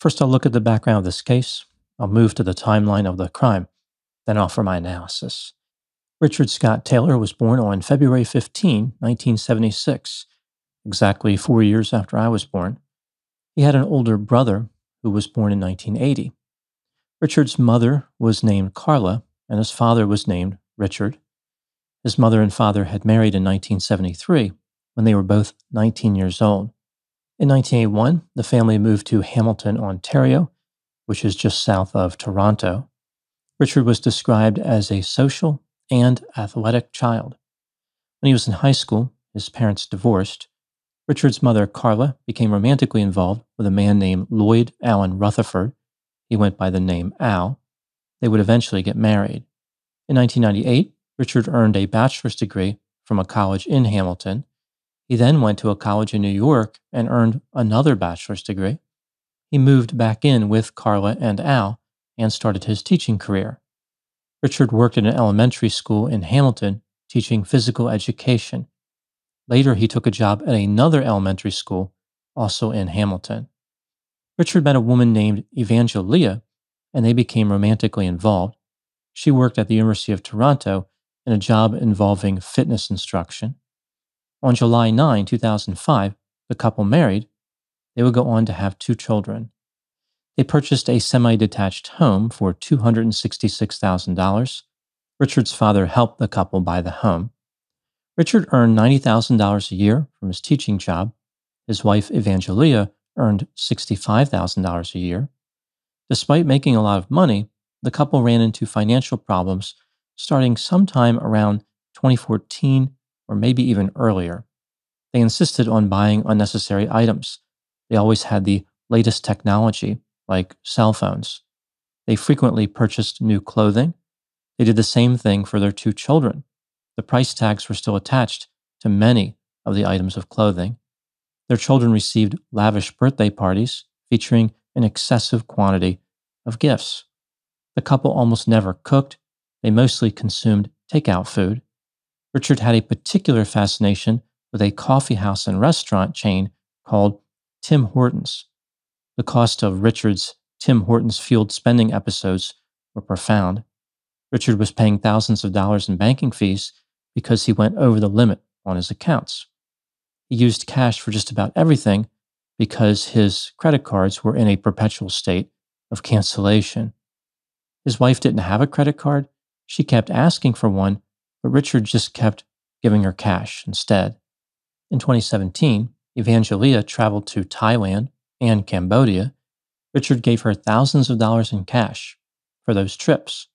First, I'll look at the background of this case. I'll move to the timeline of the crime, then offer my analysis. Richard Scott Taylor was born on February 15, 1976, exactly four years after I was born. He had an older brother who was born in 1980. Richard's mother was named Carla, and his father was named Richard. His mother and father had married in 1973 when they were both 19 years old. In 1981, the family moved to Hamilton, Ontario, which is just south of Toronto. Richard was described as a social and athletic child. When he was in high school, his parents divorced. Richard's mother, Carla, became romantically involved with a man named Lloyd Allen Rutherford. He went by the name Al. They would eventually get married. In 1998, Richard earned a bachelor's degree from a college in Hamilton he then went to a college in New York and earned another bachelor's degree. He moved back in with Carla and Al and started his teaching career. Richard worked in an elementary school in Hamilton teaching physical education. Later, he took a job at another elementary school, also in Hamilton. Richard met a woman named Evangelia, and they became romantically involved. She worked at the University of Toronto in a job involving fitness instruction. On July 9, 2005, the couple married. They would go on to have two children. They purchased a semi detached home for $266,000. Richard's father helped the couple buy the home. Richard earned $90,000 a year from his teaching job. His wife, Evangelia, earned $65,000 a year. Despite making a lot of money, the couple ran into financial problems starting sometime around 2014 or maybe even earlier. They insisted on buying unnecessary items. They always had the latest technology, like cell phones. They frequently purchased new clothing. They did the same thing for their two children. The price tags were still attached to many of the items of clothing. Their children received lavish birthday parties featuring an excessive quantity of gifts. The couple almost never cooked. They mostly consumed takeout food. Richard had a particular fascination with a coffee house and restaurant chain called Tim Hortons. The cost of Richard's Tim Hortons fueled spending episodes were profound. Richard was paying thousands of dollars in banking fees because he went over the limit on his accounts. He used cash for just about everything because his credit cards were in a perpetual state of cancellation. His wife didn't have a credit card. She kept asking for one but Richard just kept giving her cash instead. In 2017, Evangelia traveled to Thailand and Cambodia. Richard gave her thousands of dollars in cash for those trips.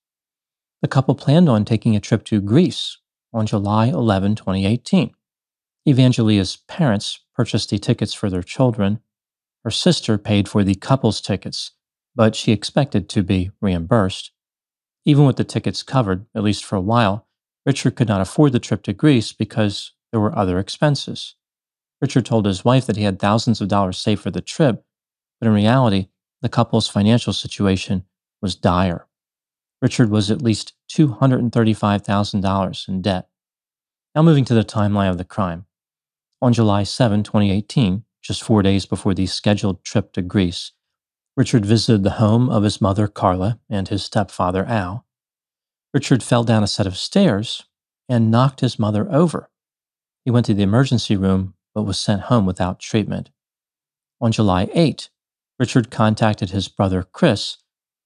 The couple planned on taking a trip to Greece on July 11, 2018. Evangelia's parents purchased the tickets for their children. Her sister paid for the couple's tickets, but she expected to be reimbursed. Even with the tickets covered, at least for a while, Richard could not afford the trip to Greece because there were other expenses. Richard told his wife that he had thousands of dollars saved for the trip, but in reality, the couple's financial situation was dire. Richard was at least $235,000 in debt. Now, moving to the timeline of the crime. On July 7, 2018, just four days before the scheduled trip to Greece, Richard visited the home of his mother, Carla, and his stepfather, Al. Richard fell down a set of stairs and knocked his mother over. He went to the emergency room but was sent home without treatment. On July 8, Richard contacted his brother Chris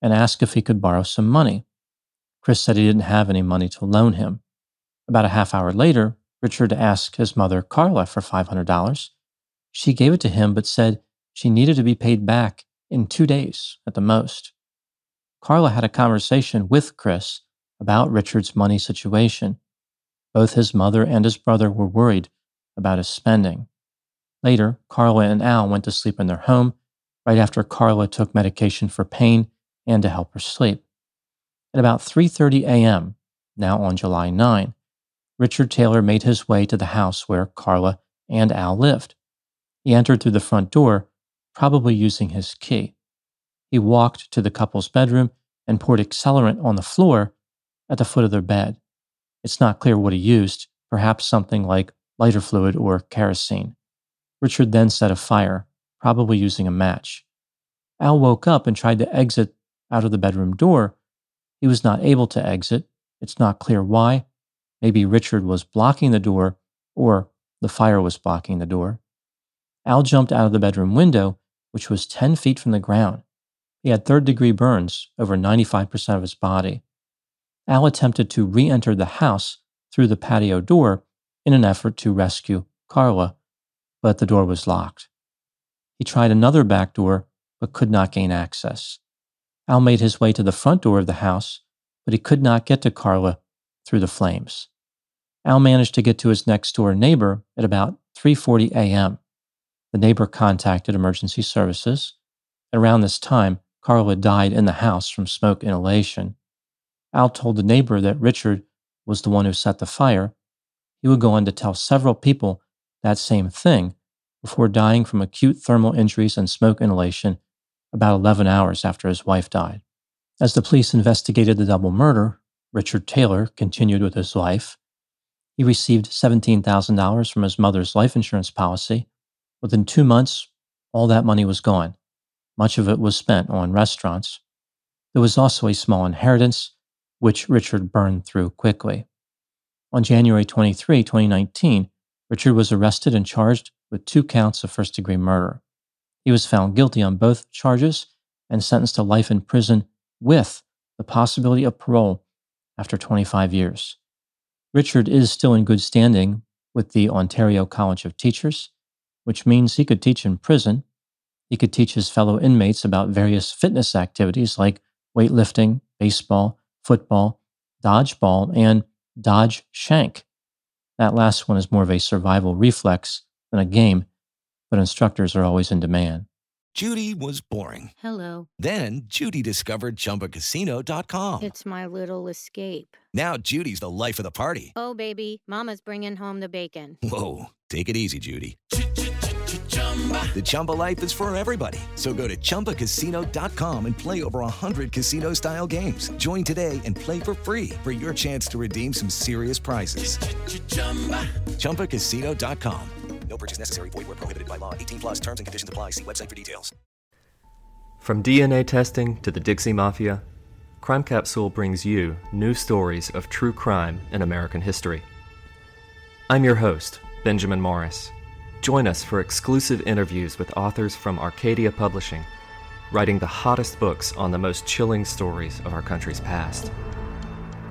and asked if he could borrow some money. Chris said he didn't have any money to loan him. About a half hour later, Richard asked his mother Carla for $500. She gave it to him but said she needed to be paid back in two days at the most. Carla had a conversation with Chris about Richard's money situation. Both his mother and his brother were worried about his spending. Later, Carla and Al went to sleep in their home right after Carla took medication for pain and to help her sleep. At about 3:30 a.m., now on July 9, Richard Taylor made his way to the house where Carla and Al lived. He entered through the front door, probably using his key. He walked to the couple's bedroom and poured accelerant on the floor at the foot of their bed. It's not clear what he used, perhaps something like lighter fluid or kerosene. Richard then set a fire, probably using a match. Al woke up and tried to exit out of the bedroom door. He was not able to exit. It's not clear why. Maybe Richard was blocking the door or the fire was blocking the door. Al jumped out of the bedroom window, which was 10 feet from the ground. He had third degree burns over 95% of his body. Al attempted to re enter the house through the patio door in an effort to rescue Carla, but the door was locked. He tried another back door, but could not gain access. Al made his way to the front door of the house, but he could not get to Carla through the flames. Al managed to get to his next door neighbor at about 3:40 a.m. The neighbor contacted emergency services. Around this time, Carla died in the house from smoke inhalation. Al told the neighbor that Richard was the one who set the fire. He would go on to tell several people that same thing before dying from acute thermal injuries and smoke inhalation about 11 hours after his wife died. As the police investigated the double murder, Richard Taylor continued with his life. He received $17,000 from his mother's life insurance policy. Within two months, all that money was gone. Much of it was spent on restaurants. There was also a small inheritance, which Richard burned through quickly. On January 23, 2019, Richard was arrested and charged with two counts of first degree murder. He was found guilty on both charges and sentenced to life in prison with the possibility of parole after 25 years. Richard is still in good standing with the Ontario College of Teachers, which means he could teach in prison. He could teach his fellow inmates about various fitness activities like weightlifting, baseball, football, dodgeball, and dodge shank. That last one is more of a survival reflex than a game, but instructors are always in demand. Judy was boring. Hello. Then Judy discovered chumbacasino.com. It's my little escape. Now Judy's the life of the party. Oh, baby, Mama's bringing home the bacon. Whoa. Take it easy, Judy. The Chumba life is for everybody. So go to ChumbaCasino.com and play over 100 casino style games. Join today and play for free for your chance to redeem some serious prizes. ChumbaCasino.com. No purchase necessary. Void where prohibited by law. 18 plus terms and conditions apply. See website for details. From DNA testing to the Dixie Mafia, Crime Capsule brings you new stories of true crime in American history. I'm your host, Benjamin Morris. Join us for exclusive interviews with authors from Arcadia Publishing, writing the hottest books on the most chilling stories of our country's past.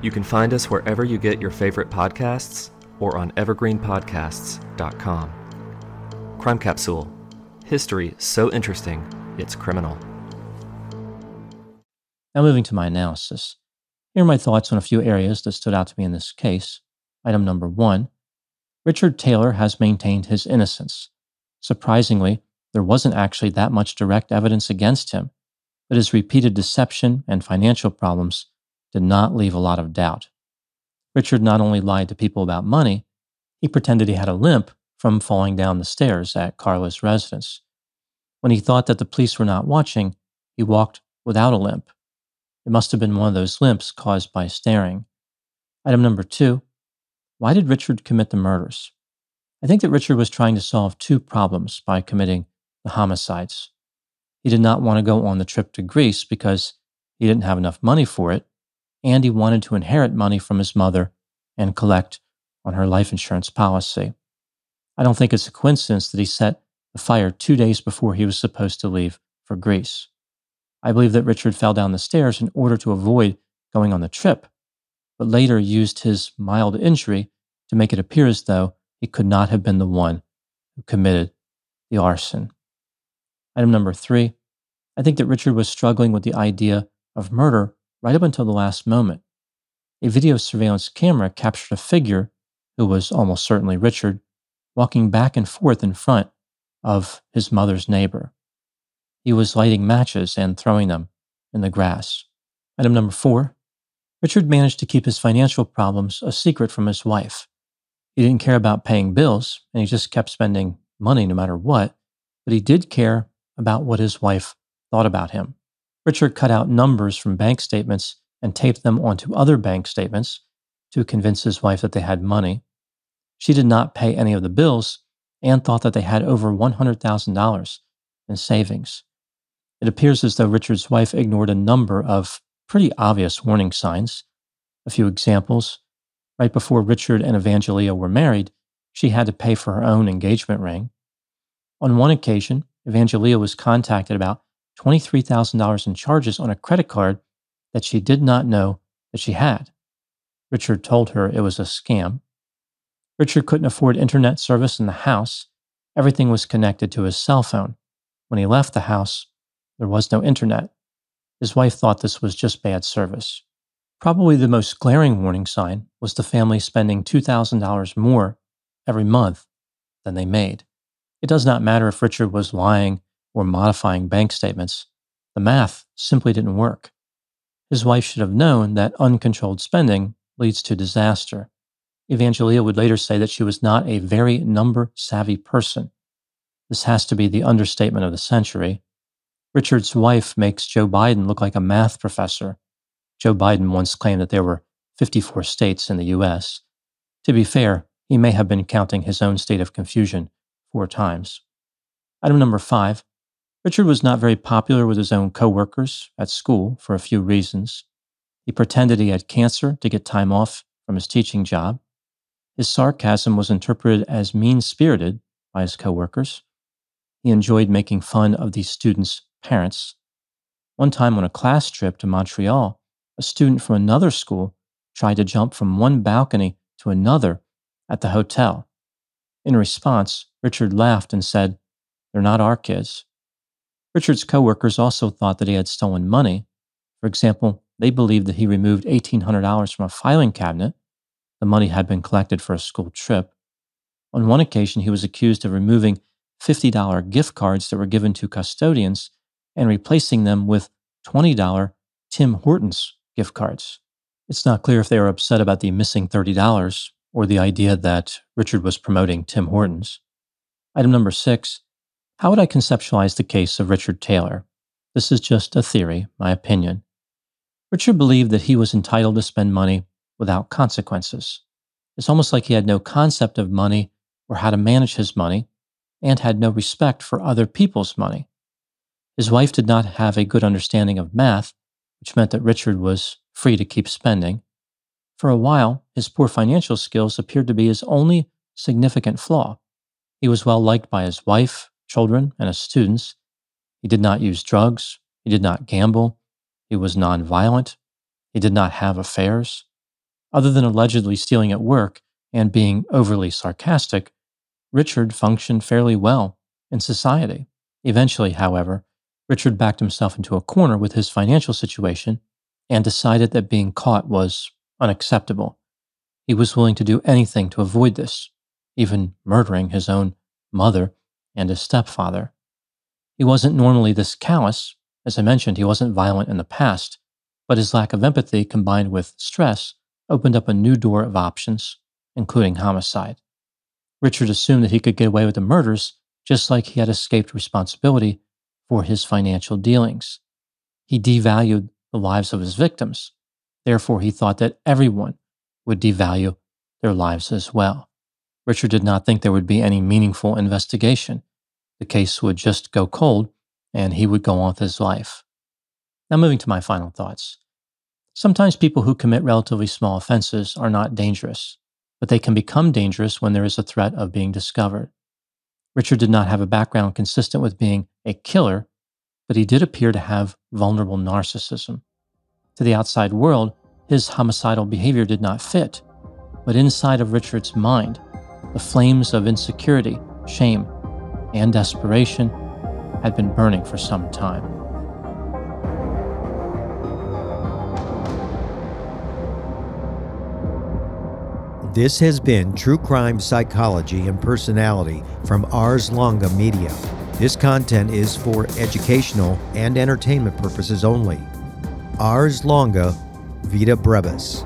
You can find us wherever you get your favorite podcasts or on evergreenpodcasts.com. Crime Capsule History so interesting, it's criminal. Now, moving to my analysis. Here are my thoughts on a few areas that stood out to me in this case. Item number one Richard Taylor has maintained his innocence. Surprisingly, there wasn't actually that much direct evidence against him, but his repeated deception and financial problems did not leave a lot of doubt. Richard not only lied to people about money, he pretended he had a limp from falling down the stairs at Carla's residence. When he thought that the police were not watching, he walked without a limp. It must have been one of those limps caused by staring. Item number two Why did Richard commit the murders? I think that Richard was trying to solve two problems by committing the homicides. He did not want to go on the trip to Greece because he didn't have enough money for it, and he wanted to inherit money from his mother and collect on her life insurance policy. I don't think it's a coincidence that he set the fire two days before he was supposed to leave for Greece. I believe that Richard fell down the stairs in order to avoid going on the trip, but later used his mild injury to make it appear as though he could not have been the one who committed the arson. Item number three I think that Richard was struggling with the idea of murder right up until the last moment. A video surveillance camera captured a figure, who was almost certainly Richard, walking back and forth in front of his mother's neighbor. He was lighting matches and throwing them in the grass. Item number four Richard managed to keep his financial problems a secret from his wife. He didn't care about paying bills, and he just kept spending money no matter what, but he did care about what his wife thought about him. Richard cut out numbers from bank statements and taped them onto other bank statements to convince his wife that they had money. She did not pay any of the bills and thought that they had over $100,000 in savings. It appears as though Richard's wife ignored a number of pretty obvious warning signs. A few examples. Right before Richard and Evangelia were married, she had to pay for her own engagement ring. On one occasion, Evangelia was contacted about $23,000 in charges on a credit card that she did not know that she had. Richard told her it was a scam. Richard couldn't afford internet service in the house. Everything was connected to his cell phone. When he left the house, there was no internet. His wife thought this was just bad service. Probably the most glaring warning sign was the family spending $2,000 more every month than they made. It does not matter if Richard was lying or modifying bank statements. The math simply didn't work. His wife should have known that uncontrolled spending leads to disaster. Evangelia would later say that she was not a very number savvy person. This has to be the understatement of the century. Richard's wife makes Joe Biden look like a math professor. Joe Biden once claimed that there were 54 states in the US. To be fair, he may have been counting his own state of confusion four times. Item number five Richard was not very popular with his own coworkers at school for a few reasons. He pretended he had cancer to get time off from his teaching job. His sarcasm was interpreted as mean spirited by his coworkers. He enjoyed making fun of these students' parents. One time on a class trip to Montreal, a student from another school tried to jump from one balcony to another at the hotel. In response, Richard laughed and said, They're not our kids. Richard's coworkers also thought that he had stolen money. For example, they believed that he removed $1,800 from a filing cabinet. The money had been collected for a school trip. On one occasion, he was accused of removing $50 gift cards that were given to custodians and replacing them with $20 Tim Hortons gift cards. It's not clear if they were upset about the missing $30 or the idea that Richard was promoting Tim Hortons. Item number six how would I conceptualize the case of Richard Taylor? This is just a theory, my opinion. Richard believed that he was entitled to spend money without consequences. It's almost like he had no concept of money or how to manage his money and had no respect for other people's money. His wife did not have a good understanding of math, which meant that Richard was free to keep spending. For a while, his poor financial skills appeared to be his only significant flaw. He was well liked by his wife, children and his students. He did not use drugs. He did not gamble. He was nonviolent. He did not have affairs. Other than allegedly stealing at work and being overly sarcastic, Richard functioned fairly well in society. Eventually, however, Richard backed himself into a corner with his financial situation and decided that being caught was unacceptable. He was willing to do anything to avoid this, even murdering his own mother and his stepfather. He wasn't normally this callous. As I mentioned, he wasn't violent in the past, but his lack of empathy combined with stress opened up a new door of options, including homicide. Richard assumed that he could get away with the murders just like he had escaped responsibility for his financial dealings. He devalued the lives of his victims. Therefore, he thought that everyone would devalue their lives as well. Richard did not think there would be any meaningful investigation. The case would just go cold and he would go on with his life. Now, moving to my final thoughts. Sometimes people who commit relatively small offenses are not dangerous, but they can become dangerous when there is a threat of being discovered. Richard did not have a background consistent with being a killer, but he did appear to have vulnerable narcissism. To the outside world, his homicidal behavior did not fit, but inside of Richard's mind, the flames of insecurity, shame, and desperation had been burning for some time. This has been True Crime Psychology and Personality from Ars Longa Media. This content is for educational and entertainment purposes only. Ars Longa Vita Brevis.